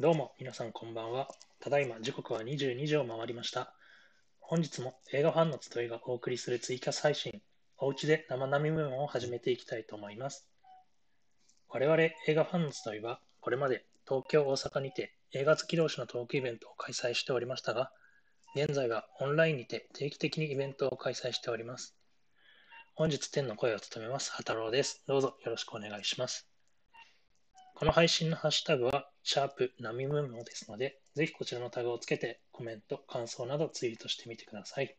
どうも、皆さんこんばんは。ただいま時刻は22時を回りました。本日も映画ファンの集いがお送りするツイキャス配信、おうちで生並みムーンを始めていきたいと思います。我々映画ファンの集いは、これまで東京、大阪にて映画好き同士のトークイベントを開催しておりましたが、現在はオンラインにて定期的にイベントを開催しております。本日天の声を務めます、はたろうです。どうぞよろしくお願いします。この配信のハッシュタグは、シャープナミムーモですので、ぜひこちらのタグをつけてコメント、感想などツイートしてみてください。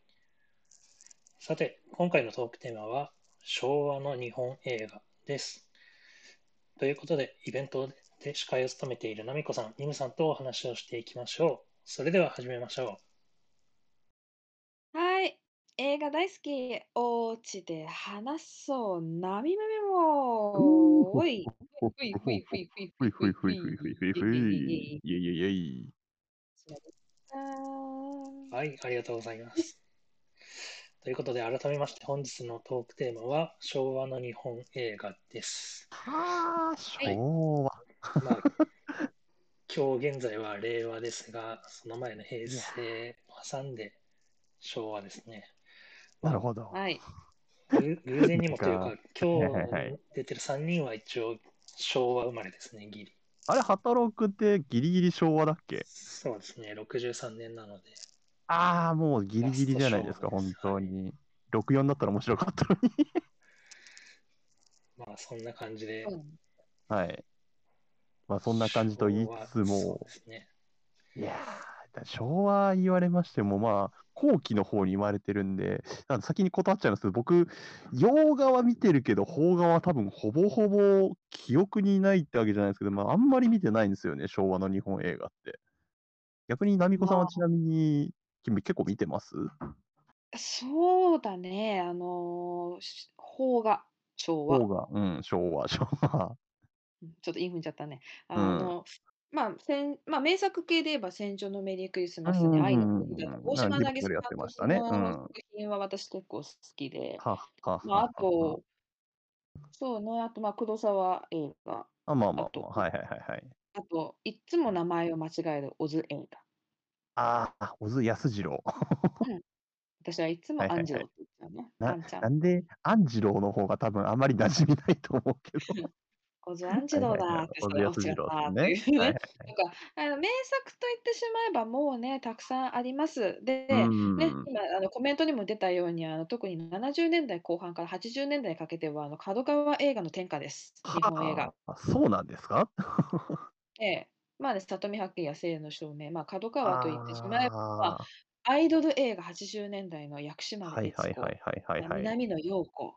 さて、今回のトークテーマは、昭和の日本映画です。ということで、イベントで司会を務めているナミコさん、ニムさんとお話をしていきましょう。それでは始めましょうはい。映画大好き。おうちで話そう。なみめめも。おい。ふいふいふいふいふいふいふいふいふいふいふい。イェイイェイイェイ。う。はい、ありがとうございます。ということで、改めまして本日のトークテーマは、昭和の日本映画です。はあ、昭和。まあ、今日現在は令和ですが、その前の平成を挟んで昭和ですね。なるほど。はい。ぐ偶然にもというか、今日出てる3人は一応昭和生まれですね、ギリ。あれ、働くってギリギリ昭和だっけ？そうですね、63年なので。ああ、もうギリギリじゃないですか、本当に。64だったら面白かったのに。まあ、そんな感じで。うんはい。まあ、そんな感じと言いつつもね。いやー、昭和言われましても、まあ、後期の方に生まれてるんで、なんか先に断っちゃいますけど、僕、洋画は見てるけど、邦画は多分ほぼほぼ記憶にないってわけじゃないですけど、まあ、あんまり見てないんですよね、昭和の日本映画って。逆に、ナミコさんはちなみに、君結構見てます？そうだね。あの邦画、昭和。邦画、うん、昭和、昭和。うんちょっとインフンじゃったね。あうんの、まあ、せんまあ、名作系で言えば、戦場のメリークリスマスうんに愛のうん国だと、うん大島なんか渚監やってまし督たねうんの作品は私結構好きで、ははまあ、あはと、そうね、あと、まあ、黒沢映画、あ、まあまああとまあ、はいはいはいはい。あと、いっつも名前を間違えるオズ映画。ああ、小津安二郎。私はいつもはいはいはいアンジェロって言っちゃうね。なアンちゃ。なんんで、安二郎の方が多分あんまり馴染みないと思うけど。オズアンジェロだって、それ小津安二郎落ちちゃった。っていう はいね。とか、あの名作と言ってしまえばもうね、たくさんあります。で、ね、ん。今あのコメントにも出たように、あの特に70年代後半から80年代にかけては、あの角川映画の天下です。日本映画。はあ、そうなんですか？ええ。まあね、里見八景や生の証明、まあ角川と言ってしまえば、アイドル映画80年代の薬師あ、丸はいはい悦子。南野陽子、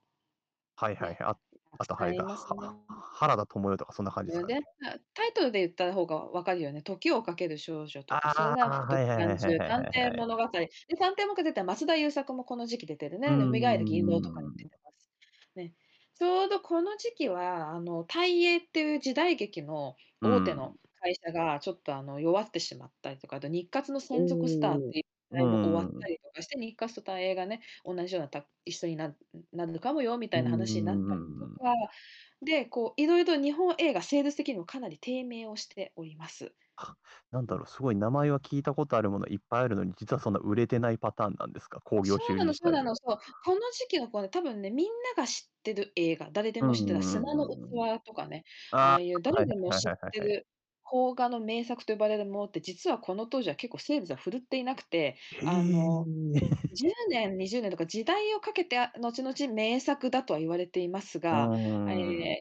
はいはいはい。ああと、あり。ますね。は原田知世とかそんな感じですかね。で、タイトルで言った方がわかるよね。時をかける少女とか、セあーラー服とあ、はいはいはい感中、はいはい探偵はい。物語。で、探偵も出た松田優作もこの時期出てるね。う蘇る銀狼とかにん。出てます。ね。ちょうどこの時期は、あの、大映っていう時代劇のうん。大手の会社がちょっとあの弱ってしまったりとか、あと日活の専属スターっおていう代も終わっうん。たりとかして、日活と大映がね、同じようなた一緒にななるかもよみたういな話になったりとん。か、で、こういろいろ日本映画、セールス的にもかなり低迷をしております。あ、なんだろう、すごい名前は聞いたことあるものいっぱいあるのに、実はそんな売れてないパターンなんですか、興行収そうなの。そうなの、そう。この時期の子ね、多分ね、みんなが知ってる映画、誰でうんも知ってたうん砂の。器とかね、あああいう誰でも知。ってる邦画の名作と呼ばれるものって、実はこの当時は結構セールスは振るっていなくて、あへの、え。10年、20年とか時代をかけて、あ後々名作だとは言われていますうが。え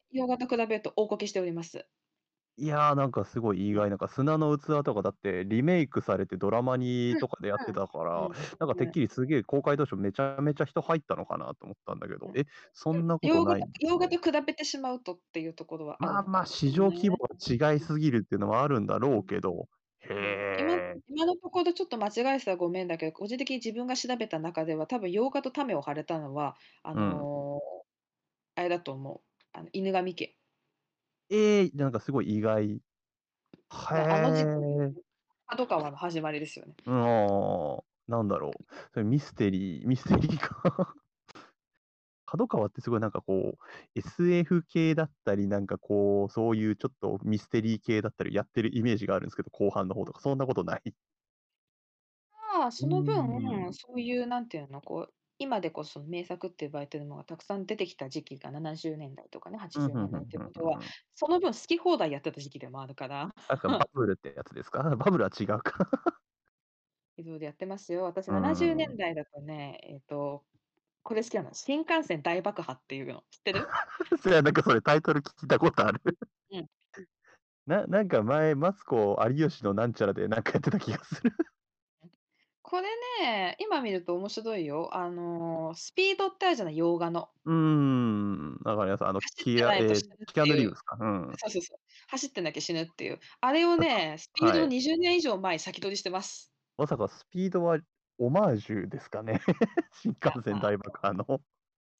ー洋画と比べると大こけしております。いやー、なんかすごい意うん。外、なんか砂の器とかだってリメイクされてドラマうん、にとかでやってたから、うん、うん、なんかてっうん。きりすげえ公開当初めちゃめちゃ人入ったのかなと思ったんだけど、うん。え、そうんん、なこと洋画とないんです洋画ね。と比べてしまうとっていうところはあるまあまあ、市場規模ね。が違いすぎるっていうのはあるんだろうけど、うん、今へえ。今のところちょっと間違えてたらごめんだけど、個人的に自分が調べた中では、多分洋画とタメを張れたのは、あうん。の、あれだと思う。あの、犬神家。ええ、なんかすごい意外。ま、あの時期。角川の始まりですよね。うん、ああ、なんだろう。それミステリーミステリーか。角川ってすごいなんかこう、SF 系だったり、なんかこう、そういうちょっとミステリー系だったりやってるイメージがあるんですけど、後半の方とか、そんなことない？ああ、その分、ん。そういうなんていうの、こう、今でこそ名作って呼ばれてるのがたくさん出てきた時期が70年代とかね、はちうん、じゅうねんだいふんふんっていうことは。その分好き放題やってた時期でもあるから。なんかバブルってやつですか？バブルは違うか。いろいろやってますよ。私うー70年ん。代だとね、えっと、これ好きなの、新幹線大爆破っていうの知ってる？それはなんかそれタイトル聞いたことある。うん。ななんか前、マツコ有吉のなんちゃらでなんかやってた気がする。これね、今見ると面白いよ。あの、スピードってあるじゃない、洋画の。うーん、分かります。あの、走ってキアええ、ないと死ぬっキアヌ・。リーブスか。うん。そうそうそう。走ってなきゃ死ぬっていう。あれをね、スピードのはい。20年以上前に先取りしてます。まさかスピードはオマージュですかね？新いや、幹線まあ、大爆破の。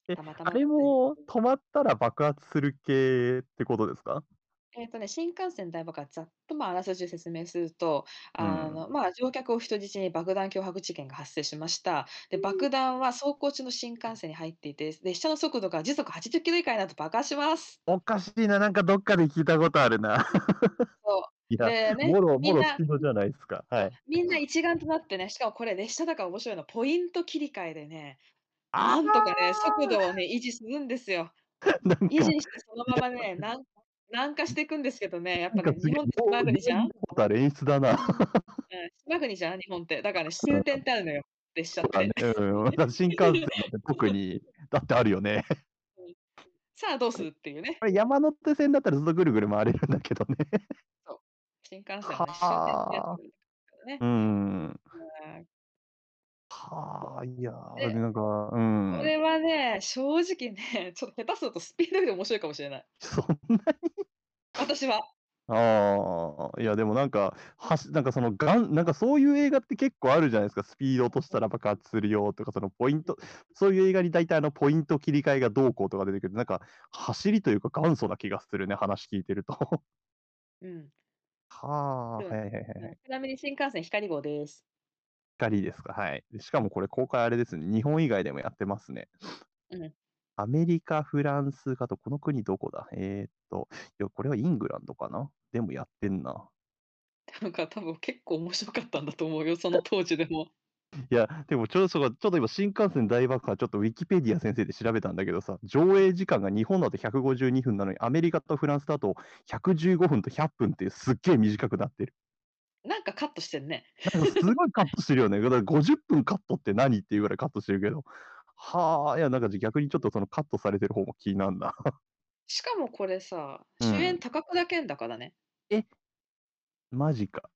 え、たまたあれも止まったら爆発する系ってことですか？えっとね、新幹線大爆発、ざっと、まあ、あらすじを説明すると、うん。あの、まあ、乗客を人質に爆弾脅迫事件が発生しました。で、うん。爆弾は走行中の新幹線に入っていて、列車の速度が時速80キロ以下になると爆発します。おかしいな、なんかどっかで聞いたことあるな。そいう。や、でね、もろもろスピードじゃないすか。はい。みんな一丸となってね、しかもこれ列車だから面白いのは、ポイント切り替えでね、あなんとかね、速度あ。をね、維持するんですよ。なんか、維持してそのいやままね、なん南下していくんですけどね、やっぱね、日本って島国じゃん？演出だな。うん、島国じゃん、日本って。だからね、うん。終点ってあるのよ、列車って。うん、だ新幹線だって特に、だってあるよね。うん。さあどうするっていうね。山手線だったらずっとぐるぐる回れるんだけどね。そう。新幹線は終点ってね。うーん。はあ、いや、で、なんか、うん。これはね、正直ね、ちょっと下手するとスピードより面白いかもしれない。そんなに？私は。ああ、いやでもなんか、はしなんかその、がんなんかそういう映画って結構あるじゃないすか、スピード落としうん。たら爆発するよとか、そのポインうん。トそういう映画に大体あのポイント切り替えがどうこうとか出てくる、なんか走りというか元祖な気がするね、話聞いてると。うん。はあ、うん。はいはいはい。ちなみに新幹線ひかり号です。光ですか、はい。で、しかもこれ公開あれですね、日本以外でもやってますね。うん。アメリカ、フランスかと、この国どこだ？えっと、いや、これはイングランドかな？でもやってんな。なんか多分結構面白かったんだと思うよ、その当時でも。いや、でもちょうどそこ、ちょっと今新幹線大爆破ちょっとウィキペディア先生で調べたんだけどさ、上映時間が日本だと152分なのに、アメリカとフランスだと115分と100分っていうすっげえ短くなってる。なんかカットしてんね。なんかすごいカットしてるよね。だから50分カットって何っていうぐらいカットしてるけど。はあ、いや、なんか逆にちょっとそのカットされてる方も気になんな。しかもこれさ、主演うん。高倉健だからね。え？マジか。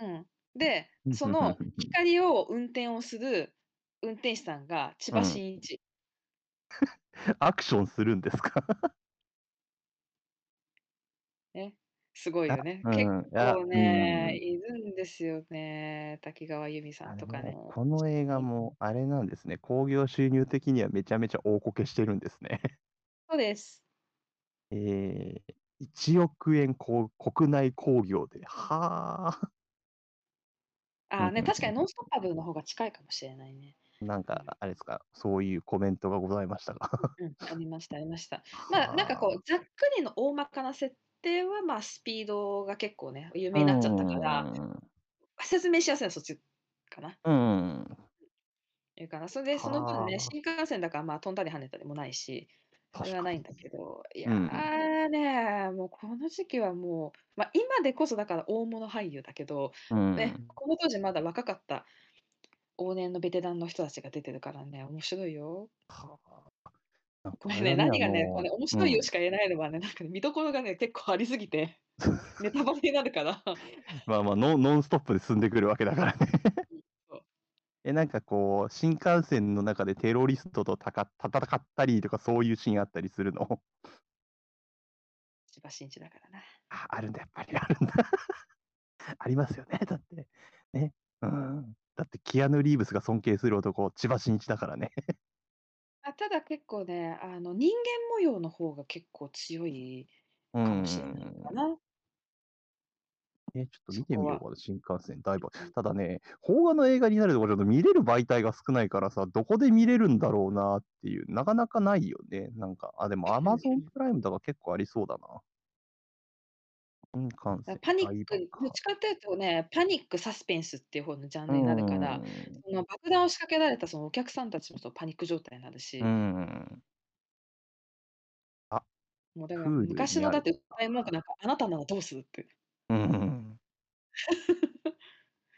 うん。で、その。光を運転をする運転手さんが千葉うん。真一。アクションするんですか？ね、すごいあ、よね。結うん、いや、構うね、ん。いるんですよね。滝川由美さんあとかね。の、この映画もあれなんですね、興行収入的にはめちゃめちゃ大こけしてるんですね。そうです。ええ、1億円こう国内興行で、はあ。ふ ああ、ね、確かにノン。ストッパブルの方が近いかもしれないね。なんかうん。あれですか、そういうコメントがございましたか？うん、ありましたありました。まあ、なんかこはあ。う、ざっくりの大まかな設定は、まあ、スピードが結構ね、有名になっちゃったから、ん。説明しやすいのはそっちかな。うーん。いうかな。それでその分ね、はあ。新幹線だから、まあ、飛んだり跳ねたりもないし、それ。はないんだけど、いや、うん。ね、もうこの時期はもう、ま、今でこそだから大物俳優だけど、うーね、ん。この当時まだ若かった往年のベテランの人たちが出てるからね、面白いよ。はあ。なんこれね、何がね、こうのね、面うん。白いよしか言えないのはね、なんかね、見どころがね、結構ありすぎて、ネタバレになるから。まあまあ、ノンノンストップで進んでくるわけだからね。うん、そう。え、なんかこう、新幹線の中でテロリストとたか戦ったりとかそういうシーンあったりするの？千葉真一だからな。あ、あるんだ、やっぱりあるんだ。ありますよね、だって。ね。うん。だってキアヌ・リーブスが尊敬する男、千葉真一だからね。あ、ただ結構ね、あの、人間模様の方が結構強いうんうんうかもしれないかんうん。な。え、ちょっと見。てみようかな、新幹線大爆うん。ただね、邦画の映画になると、ちょっと見れる媒体が少ないからさ、どこで見れるんだろうなっていう、なかなかないよね。なんか、あ、でもうんう Amazon ん。プライムとか結構ありそうだな。新幹だ線パニッ大クどっ。ちかっていうとね、パニックサスペンスっていう方のジャンうルになるから、ん。その爆弾を仕掛けられたそのお客さんたちもそのパニック状態になるうし。ん。あ、もうだから昔にある。のだって歌い文句なんか、あなたならどうするって。うん。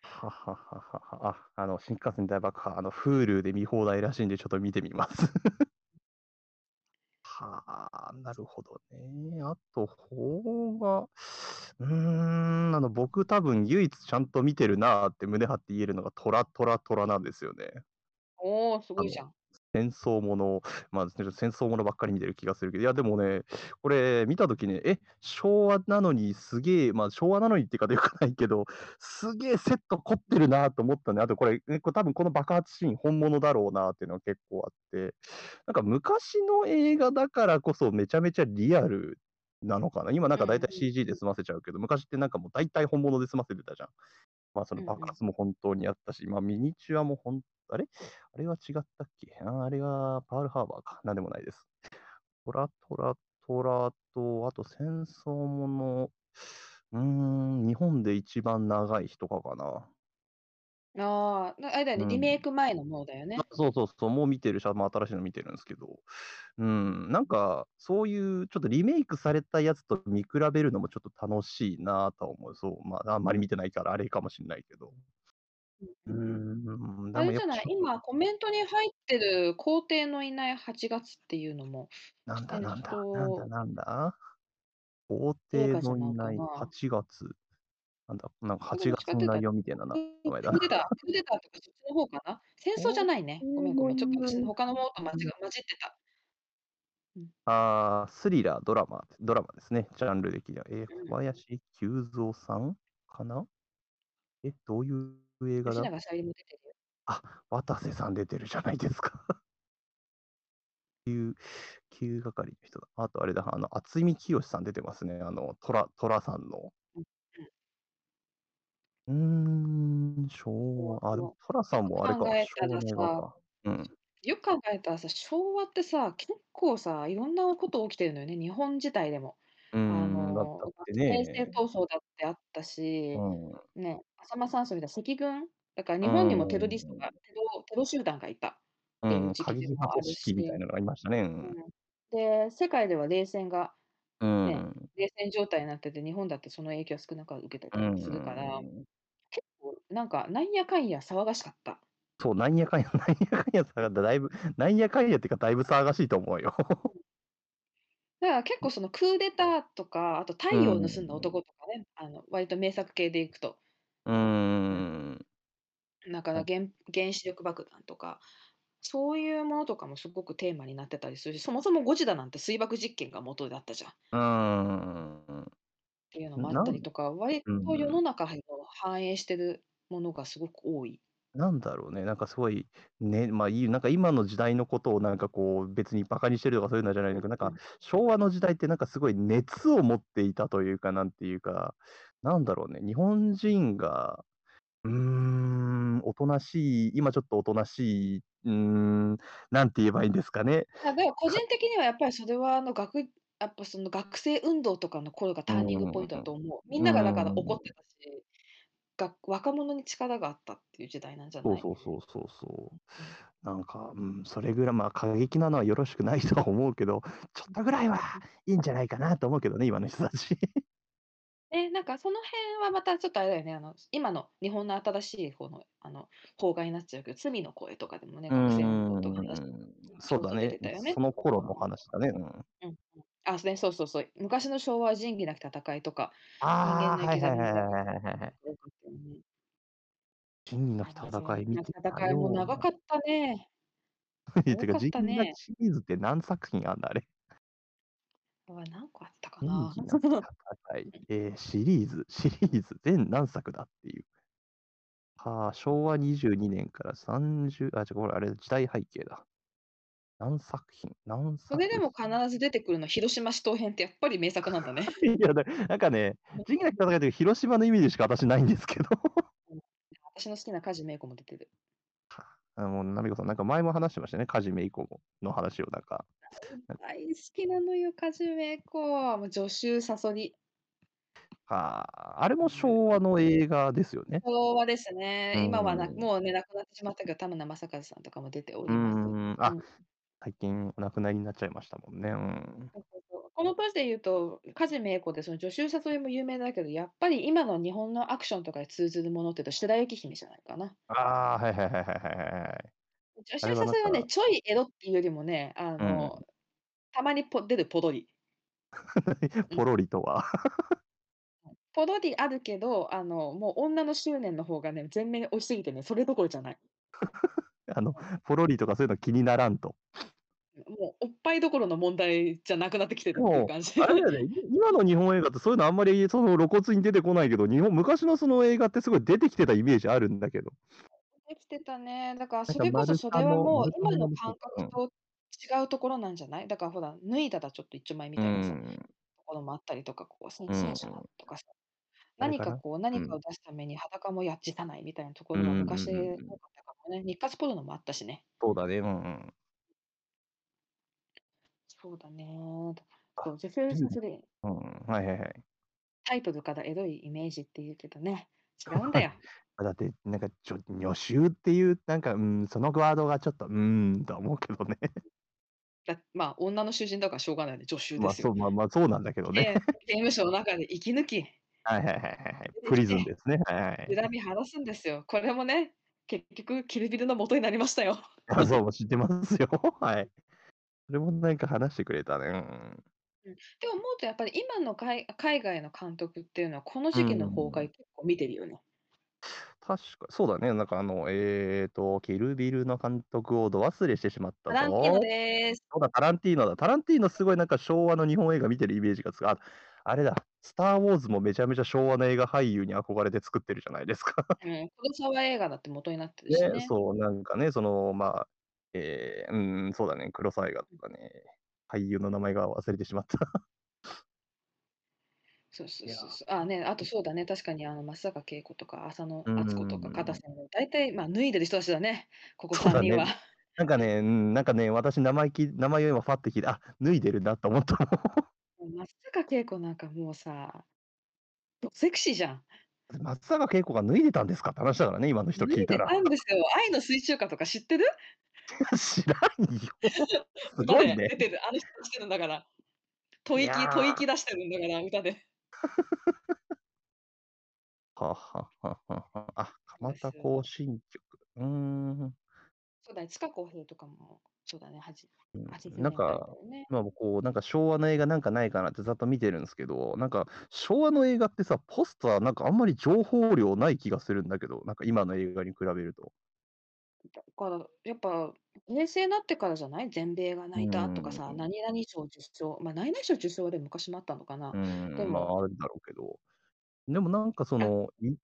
ははははは。あ、あの、新幹線大爆破、あの、Hulu で見放題らしいんで、ちょっと見てみます。はあ、なるほどね。あと、邦画、うーん、あの、僕多分唯一ちゃんと見てるなーって胸張って言えるのがトラトラトラなんですよね。おお、すごいじゃん。戦争もの、まあ、戦争ものばっかり見てる気がするけど、いや、でもね、これ見たときに、え、昭和なのにすげえ、まあ、昭和なのにって言い方よくないけど、すげえセット凝ってるなと思ったね。あとこれ、これ多分この爆発シーン本物だろうなっていうのは結構あって、なんか昔の映画だからこそめちゃめちゃリアルなのかな。今なんか大体 CG で済ませちゃうけど、昔ってなんかもう大体本物で済ませてたじゃん。まあその爆発も本当にあったし、まあミニチュアもほん、あれ？あれは違ったっけ？ああれがパールハーバーか。なんでもないです。トラトラトラと、あと戦争もの、うーん、日本で一番長い人かかな。ああ、なあれだよね、うん。リメイク前のものだよね。あそうそうそう、もう見てるし、まあ、新しいの見てるんですけど、うん、なんか、そういうちょっとリメイクされたやつと見比べるのもちょっと楽しいなとは思う。そう、まあ、あんまり見てないからあれかもしれないけど。ううんうん。ーん、であれじゃない、今コメントに入ってる皇帝のいない8月っていうのも、なんだ戦なんだ、なんだ争なんだ皇帝のいないないかな。8月。なんだ、なんかあ、で8も違月の。内容みたいな名ク前だな。クーデタークーデターとかそっちの方かな？戦争じゃ皇ないね。ごめんごめん。ちょっと他のものと間違混じってた。うん。ああ、スリラー、ドラマ、ドラマですね。ジャンル的には。えー、うん。小林久三さんかな？え、どういう映画だ？あ、渡瀬さん出てるじゃないですか。旧、旧係の人だ。あとあれだ、あの、渥美清さん出てますね。あの、虎、虎さんの。う。ーん、そ昭う、和。あ、でもあの、虎さよくんもあれか、考えた昭和らさ、の映画か。うん。よく考えたらさ、昭和ってさ、結構さ、いろんなこと起きてるのよね、日本自体でも。うーあん、だっの、たって平成ね。闘争だってあったうし、ん。うね、浅間山荘みたいな赤軍だから日ー本にもテロリストん。が、テロテロ集団がいたっていううん、過時期で激派組もあるみたいなのがありましたね。う。うんん。で、世界では冷戦が、うね、ん。冷戦状態になってて、日本だってその影響は少なからず受けてうたりもするから、ん。結構なんかなんやかんや騒がしかった。そう、なんやかんや、なんやかんや騒がだいぶ、なんやかんやっていうか、だいぶ騒がしいと思うよ。うん。だから結構そのクーデターとか、あとう太陽を盗んだん。男とかね、あの、割と名作系でいくと。うーうん。ん。だから原原子力爆弾とか、そういうものとかもすごくテーマになってたりするし、そもそもゴジラなんて水爆実験が元だったじゃん。っうーん。ていうのもあったりとか、割うん。と世の中を反映してるものがすごく多い。なんだろうね、なんかすごい、ね、まあいい、なんか今の時代のことをなんかこう、別にバカにしてるとかそういうのじゃないんだけど、なんか。昭和の時代ってなんかすごい熱を持っていたというか、なんていうか、なんだろうね、日本人が、うーん、おとなしい、今ちょっとおとなしい、うーん、なんて言えばいいんですかね。あ、でも個か人的にはやっぱりそれはあの学やっぱその学生運動とかの頃がうターニングポイントだと思う。みんながだから怒っん。てたし、が若者に力があったっていう時代なんじゃそうない？そうそうそうそう。うん。なんか、うん、それぐらい、まあ過激なのはよろしくないとは思うけど、ちょっとぐらいはうん。いいんじゃないかなと思うけどね、今の人たち。ね、なんかその辺はまたちょっとあれだよね、あの、今の日本の新しい方の、あの、邦画になっちゃうけど、罪の声とかでもね、う学生運動とそうだね。ね。その頃の話だね。うん。うんうん。あ、ね、そうそうそう。昔の昭和は仁義なき戦いとか、人ああ、間の生きはいはいはいいはいはいはい。多かったよね。仁義なきあの、そう、戦い見なきてた戦いも。長かったね。てか、多かっ仁義なきたね。シリーズって何作品あんだ、あれ。何個あったか仁な。えー、シリーズ、シリーズ、全何作だっていう。はあ、昭和22年から30、あ、違う、これあれ、時代背景だ。何作品？何作それでも品必ず出てくるの広島市東編ってやっぱり名作なんだね。いや、だなんかね、仁義なき戦いって広島のイメージしか私ないんですけど。うん私の好きな梶芽衣子も出てる。あの、なみこさん、なんか前も話してましたね。梶芽衣子の話をなんか。大好きなのよ、梶芽衣子。もう助手サソリ。ああれも昭和の映画ですよね。昭和ですね。今はなうんもうね、亡くなってしまったけど、田村正和さんとかも出ておうります。ん。あうん、最近お亡くなりになっちゃいましたもんね。うん。この年で言うと、梶芽衣子でその助手サソリも有名だけど、やっぱり今の日本のアクションとかに通ずるものって言うと、白雪姫じゃないかな。ああ、はいはいはいはいはいはい。助あれはなん手サソリはね、か、ちょいエロっていうよりもね、あうん。の、たまにポ出るポロリ。うん。ポロリとは。ポロリあるけど、あの、もう女の執念の方がね、前面に押しすぎてね、それどころじゃない。あの、うんポロリとかそういうの気にならんと。もうおっぱいどころの問題じゃなくなってきてるっていうも感じ。う、あれだよね、い今の日本映画ってそういうのあんまりその露骨に出てこないけど、日本昔のその映画ってすごい出てきてたイメージあるんだけど。できてたね。だからそれこそそれはもう今の感か。覚と違うところなんじゃない？だからほら、脱いだらちょっと一丁前みうたいなさ、ん。ところもあったりとか、こう、センうん。セーショナルとかさ、何かこう、うん。何かを出すために裸もやっちさないみたいなところは昔。多かったかもね。日活ポルノもあったしね。そうだね。うんうん。そうだね。あ、そう、女性いいね。さするうん。はいはいはい。タイトルからエロいイメージって言うけどね、違うんだよ。だって、なんか、ちょ、女囚っていう、なんか、うん、そのワードがちょっと、うーん、とは思うけどね。だまあ、女の囚人だからしょうがないよね、助手まあ、ですよ。そう、まあまあ、そうなんだけどね。で、刑務所の中で息抜き、はいはいはいはい プリズンですね。はいはい。恨み晴らすんですよ。これもね、結局、キルビルの元になりましたよ。あ、そう、知ってますよ。はい。それもなんか話してくれたね。うん。うん、って思うと、やっぱり今の海海外の監督っていうのは、このう時期の崩ん。壊結構見てるよね。確か、そうだね。なんかあの、えーと、キルビルの監督をど忘れしてしまったタランティーノぞ。です。そうだ、タランティーノだ。タランティーノすごいなんか昭和の日本映画見てるイメージがつく。あ、あれだ。スター・ウォーズもめちゃめちゃ昭和の映画俳優に憧れて作ってるじゃないですか。うん、黒沢映画だって元になってるしね、ね。そう、なんかね、その、まあ、えー、うん、そうだね。黒沢映画とかね。俳優の名前が忘れてしまった。そうそうそうそう。あね、あとそうだね、確かにあの松坂慶子とか浅野う敦子とか片ん。瀬も大体、まあ、脱いでる人たちだね、ここ3そうだね。人は。なんかね、うん、なんかね、私名前き、名前を今ファって聞いて、あ、脱いでるなと思った 松坂慶子なんかもうさ、セクシーじゃん。松坂慶子が脱いでたんですかって話だからね、今の人脱いで聞いたら。たんですよ。愛の水中歌とか知ってる？知らんよ。す歌ごいね。で出てる。あの人してるんだから。吐息。吐息出してるんだから、歌で。ははははは。あ、蒲田。行進曲。うーん。そうだね、塚公平とかも、そうだね、はじうん80なんか、よね。まあ、こう、なんか昭和の映画なんかないかなってざっと見てるんですけど、なんか昭和の映画ってさ、ポスターなんかあんまり情報量ない気がするんだけど、なんか今の映画に比べると。だから、やっぱ、平成になってからじゃない？全米がう泣いたとかさ、ん。何々賞受賞。まあ、何々賞受賞はでも昔もあったのかな。うん、でまも、あ、あるだろうけど。でもなんかそあ、の、いん？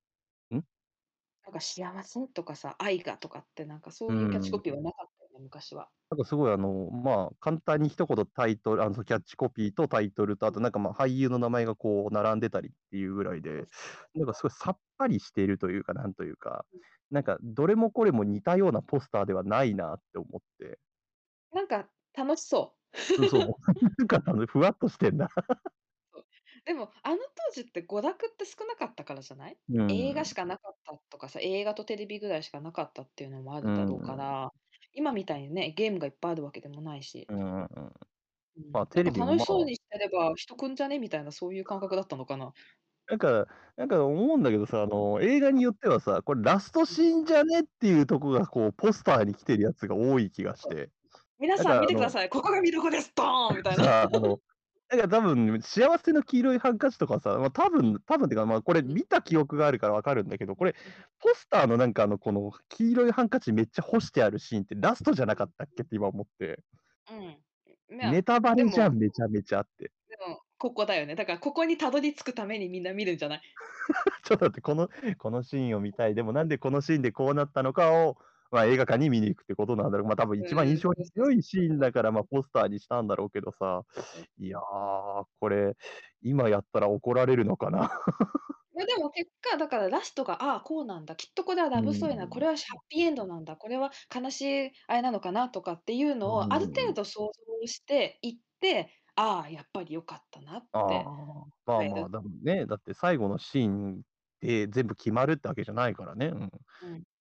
なんか幸せとかさ、愛がとかって、なんかそうういうキャッチコん。ピーはなかったよね、昔は。なんかすごいあの、まあ、簡単に一言タイトル、あの、キャッチコピーとタイトルと、あとなんかまあ、俳優の名前がこう、並んでたりっていうぐらいで、なんかすごいさっぱりしているというか、なんというか、う。なんかどれもこれも似たようなポスターではないなって思って。なんか楽しそう。うん、そう。なんかあの、ふわっとしてんな。でも、あの当時って娯楽って少なかったからじゃない？う映画しん。かなかったとかさ、映画とテレビぐらいしかなかったっていうのもあうるだろうかん。ら、今みたいにね、ゲームがいっぱいあるわけでもないし。うんうんうん。うん、まあ、なんテレビも楽しそうにしてれば人来んじゃねみたいなそういう感覚だったのかな。なんか、なんか思うんだけどさ、あの、映画によってはさ、これラストシーンじゃねっていうとこがこう、ポスターに来てるやつが多い気がしそうて。皆さんなんかあの、見てください。ここが見どこです。ドーンみたいな。さあ、あの、なんか多分、幸せの黄色いハンカチとかさ、まあ、多分、多分ってか、まあ、これ見た記憶があるからわかるんだけど、これ、ポスターのなんかあの、この黄色いハンカチめっちゃ干してあるシーンってラストじゃなかったっけって今思って。うん。まあ、ネタバレじゃん、めちゃめちゃって。でも、ここだよね。だから、ここにたどり着くためにみんな見るんじゃない？ちょっと待って、この、このシーンを見たい。でもなんでこのシーンでこうなったのかをまあ映画館に見に行くってことなんだろう。まあ多分一番印象に強いシーンだから、まあポスターにしたんだろうけどさ。いやー、これ、今やったら怒られるのかな。いやでも結果、だからラストが、ああ、こうなんだ、きっとこれはラブストーリーな、うんこれはハッピーエンドなんだ、これは悲しいあれなのかなとかっていうのを、ある程度想像していって、ああ、やっぱり良かったなああって。、まあはいまあ、だね、だって最後のシーンで全部決まるってわけじゃないからね。うん。うんはあ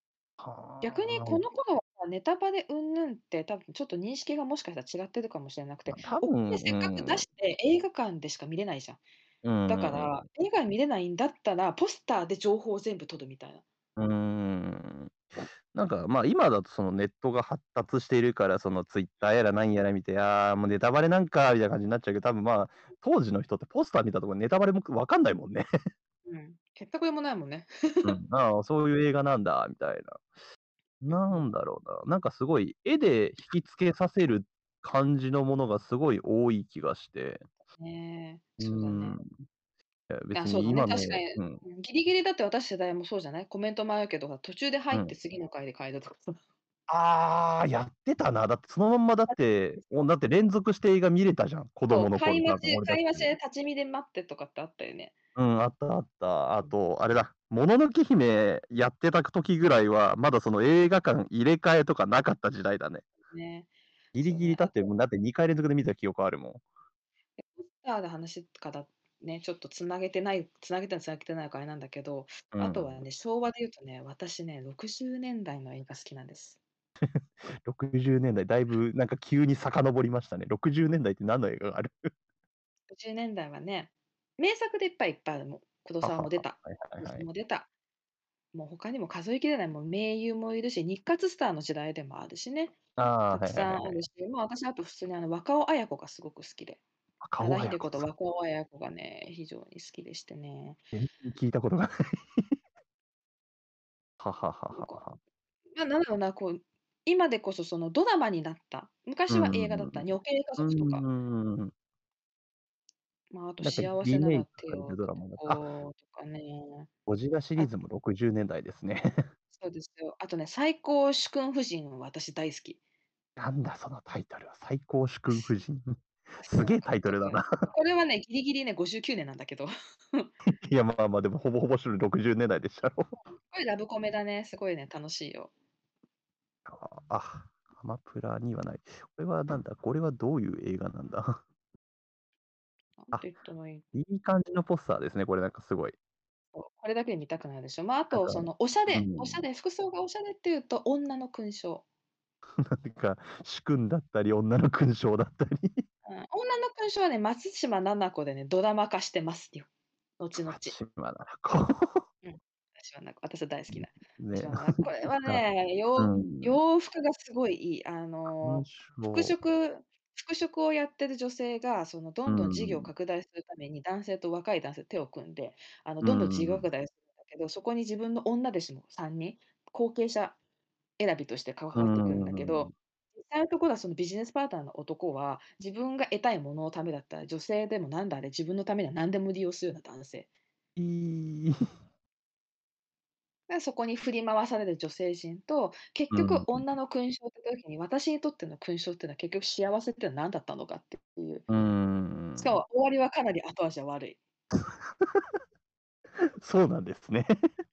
逆にこの頃はさネタバレ云々って多分ちょっと認識がもしかしたら違ってるかもしれなくて、多お金分、せっかく出して映画館でしか見れないじゃん。うん、だから、映画見れないんだったら、ポスターで情報を全部取るみたいな。うーん。なんか、まあ今だとそのネットが発達しているから、そのツイッターやら何やら見て、ああ、もうネタバレなんか、みたいな感じになっちゃうけど、多分まあ、当時の人ってポスター見たところネタバレもわかんないもんね。うん。結果これもないもんね。うん、ああ、そういう映画なんだ、みたいな。なんだろうな。なんかすごい、絵で引き付けさせる感じのものがすごい多い気がして。ねえ、そうだね。ん。いや別そうだね。に今の、確かに、うん。うんギリギリだって私世代もそうじゃない？コメントもあるけど、途中で入って次の回で変えるとかさ。ああ、やってたな。だってそのまんまだって、おだって連続して映画見れたじゃん。子供の頃買い待ち、買い待ちで立ち見で待ってとかってあったよね。うん、あったあった。あと、あれだ、もののけ姫やってた時ぐらいは、まだその映画館入れ替えとかなかった時代だね。ね。ギリギリだって、もうだって2回連続で見た記憶あるもん。でポスターの話からね、ちょっとつなげてない、つなげてないつなげてないかあれなんだけど、うん、あとはね、昭和で言うとね、私ね、60年代の映画好きなんです。60年代、だいぶなんか急に遡りましたね。60年代って何の映画がある？60年代はね、名作でいっぱいいっぱいあるもん。黒沢も出た。も出た。もう他にも数えきれないもう名優もいるし、日活スターの時代でもあるしね。ああ、たくさ。んあるし、まあ私あと普通にあの若尾彩子がすごく好きで。顔は原秀子と若尾彩子がね、非常に好きでしてね。聞いたことがない。ははははは。まあ、なんだろうな、こう、今でこそそのドラマになった。昔は映画だった。うん女系家族とか。うん。まあ、あとなんか幸せならリメイク手をされたドラマだこうとかね。ゴジラシリーズも60年代ですね。そうですよ。あとね、最高主君夫人は私大好き。なんだそのタイトルは。最高主君夫人。すげえタイトルだな。これはね、ギリギリね、59年なんだけど。いや、まあまあ、でもほぼほぼ種類60年代でしたろ。これラブコメだね。すごいね、楽しいよ。あ、アマプラにはない。これはなんだこれはどういう映画なんだ？なんて言っいいいい感じのポスターですね。これなんかすごい。これだけで見たくないでしょ。まあ、あと、なんかその、おしゃれ、うんおしゃれ、服装がおしゃれっていうと、女の勲章。なんか、主君だったり、女の勲章だったり。うん、女の勲章はね、松島菜々子でね、ドラマ化してますよ。後々。島ならこ私はなんか私は大好きな。う。ねこれはね、洋うん洋服がすごいいい。あの勲服章飾、服飾をやってる女性が、そのどんどん事業をうん拡大するために、男性と若い男性手を組んで、あのどんどん事業拡大するんだけど、そこに自分の女弟子も3人、後継者選びとして関わってくるんだけど、実際のところはそのビジネスパートナーの男は、自分が得たいもののためだったら、女性でもなんだあれ、自分のためには何でも利用するような男性。いい。でそこに振り回される女性陣と、結うん局女の勲章って時に、私にとっての勲章っていうのは結局幸せってのは何だったのかっていう。うん。しかも終わりはかなり後味は悪い。そうなんですね。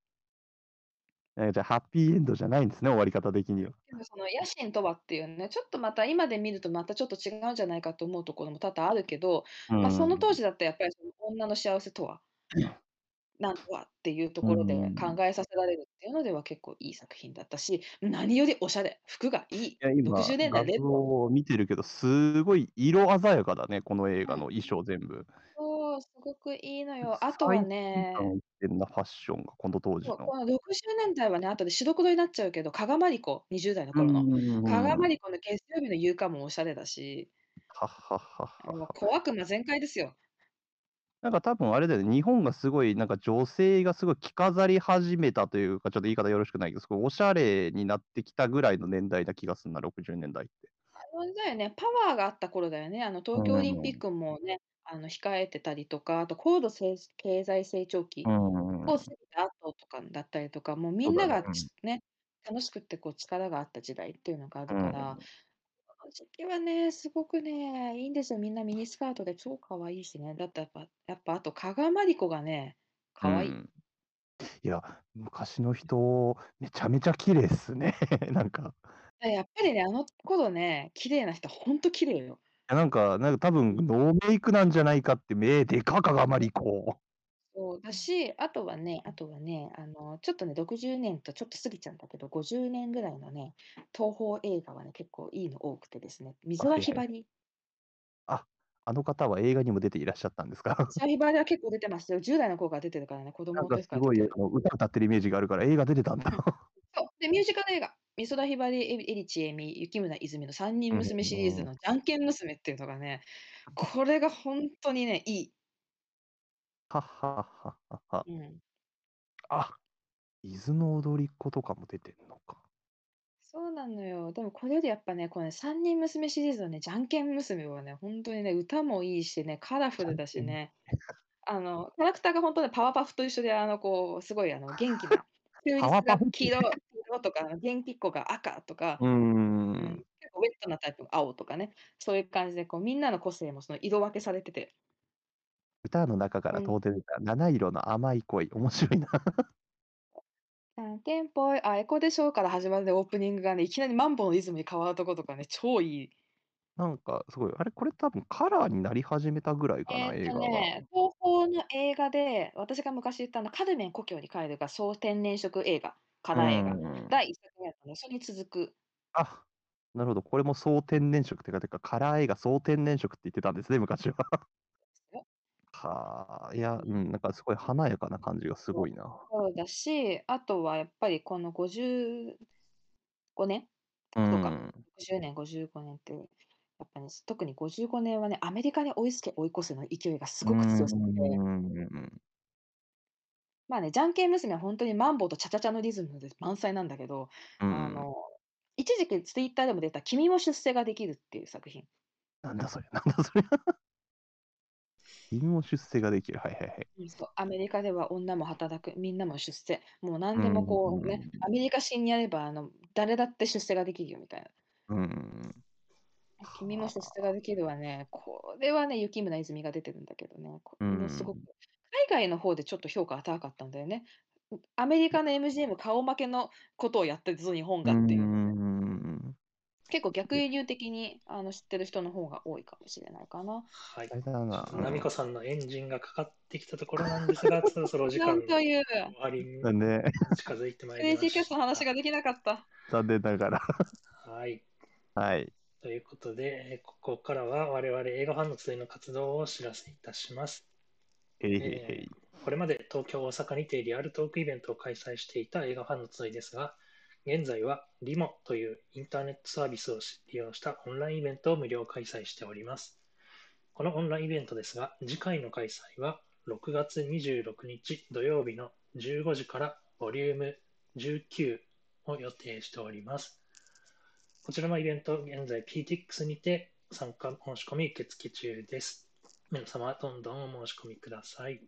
えじゃあ、ハッピーエンドじゃないんですね、終わり方的には。でもその野心とはっていうね、ちょっとまた今で見るとまたちょっと違うんじゃないかと思うところも多々あるけど、まあ、その当時だったらやっぱりその女の幸せとは、なんとはっていうところでうん考えさせられるっていうのでは結構いい作品だったし、何よりおしゃれ、服がいい。いや、今、60年代画像。を見てるけど、すごい色鮮やかだね、この映画の衣装全部。そう、すごくいいのよ。あとはね、最先端いってんなファッションが、この当時の。そうこの60年代はね、後で白黒になっちゃうけど、加賀まりこ、20代の頃の。うん加賀まりこの月曜日の夕刊もおしゃれだし、はっはっはっはもう小悪魔全開ですよ。なんか多分あれだよね、日本がすごい、なんか女性がすごい着飾り始めたというか、ちょっと言い方よろしくないけど、すごいおしゃれになってきたぐらいの年代な気がするな、60年代って。あれだよね、パワーがあった頃だよね。あの東京オリンピックもね、あの控えてたりとか、あと高度成経済成長期うん。を過ぎた後とかだったりとか、もうみんながそうだね楽しくってこう力があった時代っていうのがあうん。るから、この時期はね、すごくね、いいんですよ。みんなミニスカートで超可愛いしね。だってやっぱやっぱあと加賀まりこがね、う可愛い。ん。いや、昔の人、めちゃめちゃ綺麗っすね。なんか。ややっぱりね、あの頃ね、綺麗な人ほんと綺麗よ。や、なんかなんか多分ノーメイクなんじゃないかって、目でか加賀まりこ。そう、だし、あとはねあとはね、あの、ちょっとね、60年とちょっと過ぎちゃうんだけど、50年ぐらいのね、東宝映画はね、結構いいの多くてですね、美あ、空はいはい。ひばり。あ、あの方は映画にも出ていらっしゃったんですか？美空ひばりは結構出てますよ。10代の頃から出てるからね、子なん供の時かすごい、あから出てる。の、歌歌ってるイメージがあるから映画出てたんだ。うん。そう、で、ミュージカル映画、美空ひばり、えり江立恵美、雪村いずみの3人うん娘シリーズうん。のじゃんけん娘っていうのがね、これがほんとにね、いい。ははははは。うん。あ、伊豆の踊り子とかも出てんのか。そうなのよ。でもこれよりやっぱね、このね、3人娘シリーズのね、じゃんけん娘はね、ほんとにね、歌もいいしね、カラフルだ。しね、あの、キャラクターがほんとね、パワパフと一緒で、あの、こう、すごいあの、元気な、中パワ立がパフって。黄色黄色とか、元気っ子が赤とか、うーうん、ん。結構ウェットなタイプが青とかね、そういう感じでこうみんなの個性もその色分けされてて。歌の中からうん。問うて出た七色の甘い恋、面白いな。じゃんけんぽい、あいこでしょうから始まるね、オープニングがね、いきなりマンボのリズムに変わるとことかね、超いい。なんかすごい、あれ、これ多分カラーになり始めたぐらいかな、えっと映画が。ね、東宝の映画で、私が昔言ったあの、カルメン故郷に帰るが総天然色映画、カうラー映画。第1作目だったの、それに続く。あ、なるほど、これも総天然色ってかてか、カラー映画総天然色って言ってたんですね、昔は。よ。はあ、いや、う。うんん、なんかすごい華やかな感じがすごいな。そうだし、あとはやっぱりこの55年とか、ん。60年、55年って、やっぱね、特に55年はね、アメリカに追いつけ追い越せの勢いがすごく強すぎて。ん。まあね、じゃんけん娘はほんとにマンボとチャチャチャのリズムで満載なんだけど、うん。あの、一時期ツイッターでも出た君も出世ができるっていう作品。なんだそれ、なんだそれ。君も出世ができる。はいはいはい。うん、そう、アメリカでは女も働く、みんなも出世、もう何うでもこうね、ん。アメリカ式にやれば、あの、誰だって出世ができるよみたいな。うん。君も出世はあ。ができるはね、これはね、雪村いずみが出てるんだけどね、こすごく、ん。海外の方でちょっと評価が高かったんだよね。うアメリカの MGM 顔負けのことをやってるぞ、日本うがっていうので。ん。結構逆輸入的にあの知ってる人の方が多いかもしれないかな。はい。な。とナミコさんのエンジンがかかってきたところなんですが、そろそろお時間なんという、終わりに。近づいてまいクレイジーキャスりましトの話ができなかった。残念ながら。た。はい。はい。ということで、えーここからは我々映画ファンの集いの活動をお知らせいたします。へいへいへえい。ーこれまで東京、大阪にてリアルトークイベントを開催していた映画ファンの集いですが、現在はリモというインターネットサービスを利用したオンラインイベントを無料開催しております。このオンラインイベントですが、次回の開催は6月26日土曜日の15時からボリューム19を予定しております。こちらのイベント、現在 PTX にて参加申し込み受付中です。皆様、どんどんお申し込みください。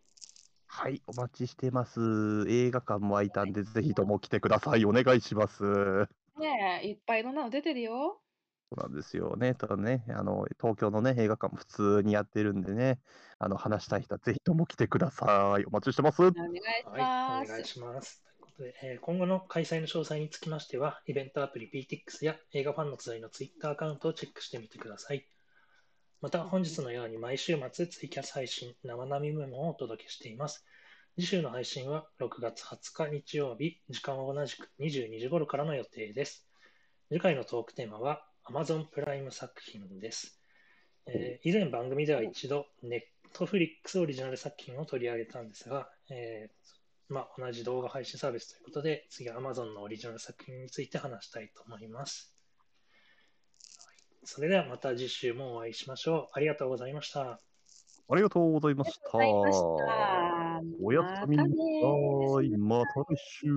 はい、お待ちしてます。映画館も開いたんで、ぜひとも来てください。お願いします。ねえ、いっぱいいろんなの出てるよ。そうなんですよね。ただね、あの、東京のね、映画館も普通にやってるんでね、あの、話したい人はぜひとも来てください。お待ちしてます。お願いしはい、ます。お願いします。ということで、えー今後の開催の詳細につきましては、イベントアプリ PTX や映画ファンの集いの Twitter アカウントをチェックしてみてください。また、本日のように毎週末ツイキャス配信、生並みメモをお届けしています。次週の配信は6月20日日曜日、時間は同じく22時頃からの予定です。次回のトークテーマは Amazon プライム作品です。えー以前番組では一度 Netflix オリジナル作品を取り上げたんですが、えーまあ、同じ動画配信サービスということで、次は Amazon のオリジナル作品について話したいと思います。はいそれではまた次週もお会いしましょう。ありがとうございました。ありがとうございました。おやすみなまたねーさい。また来週。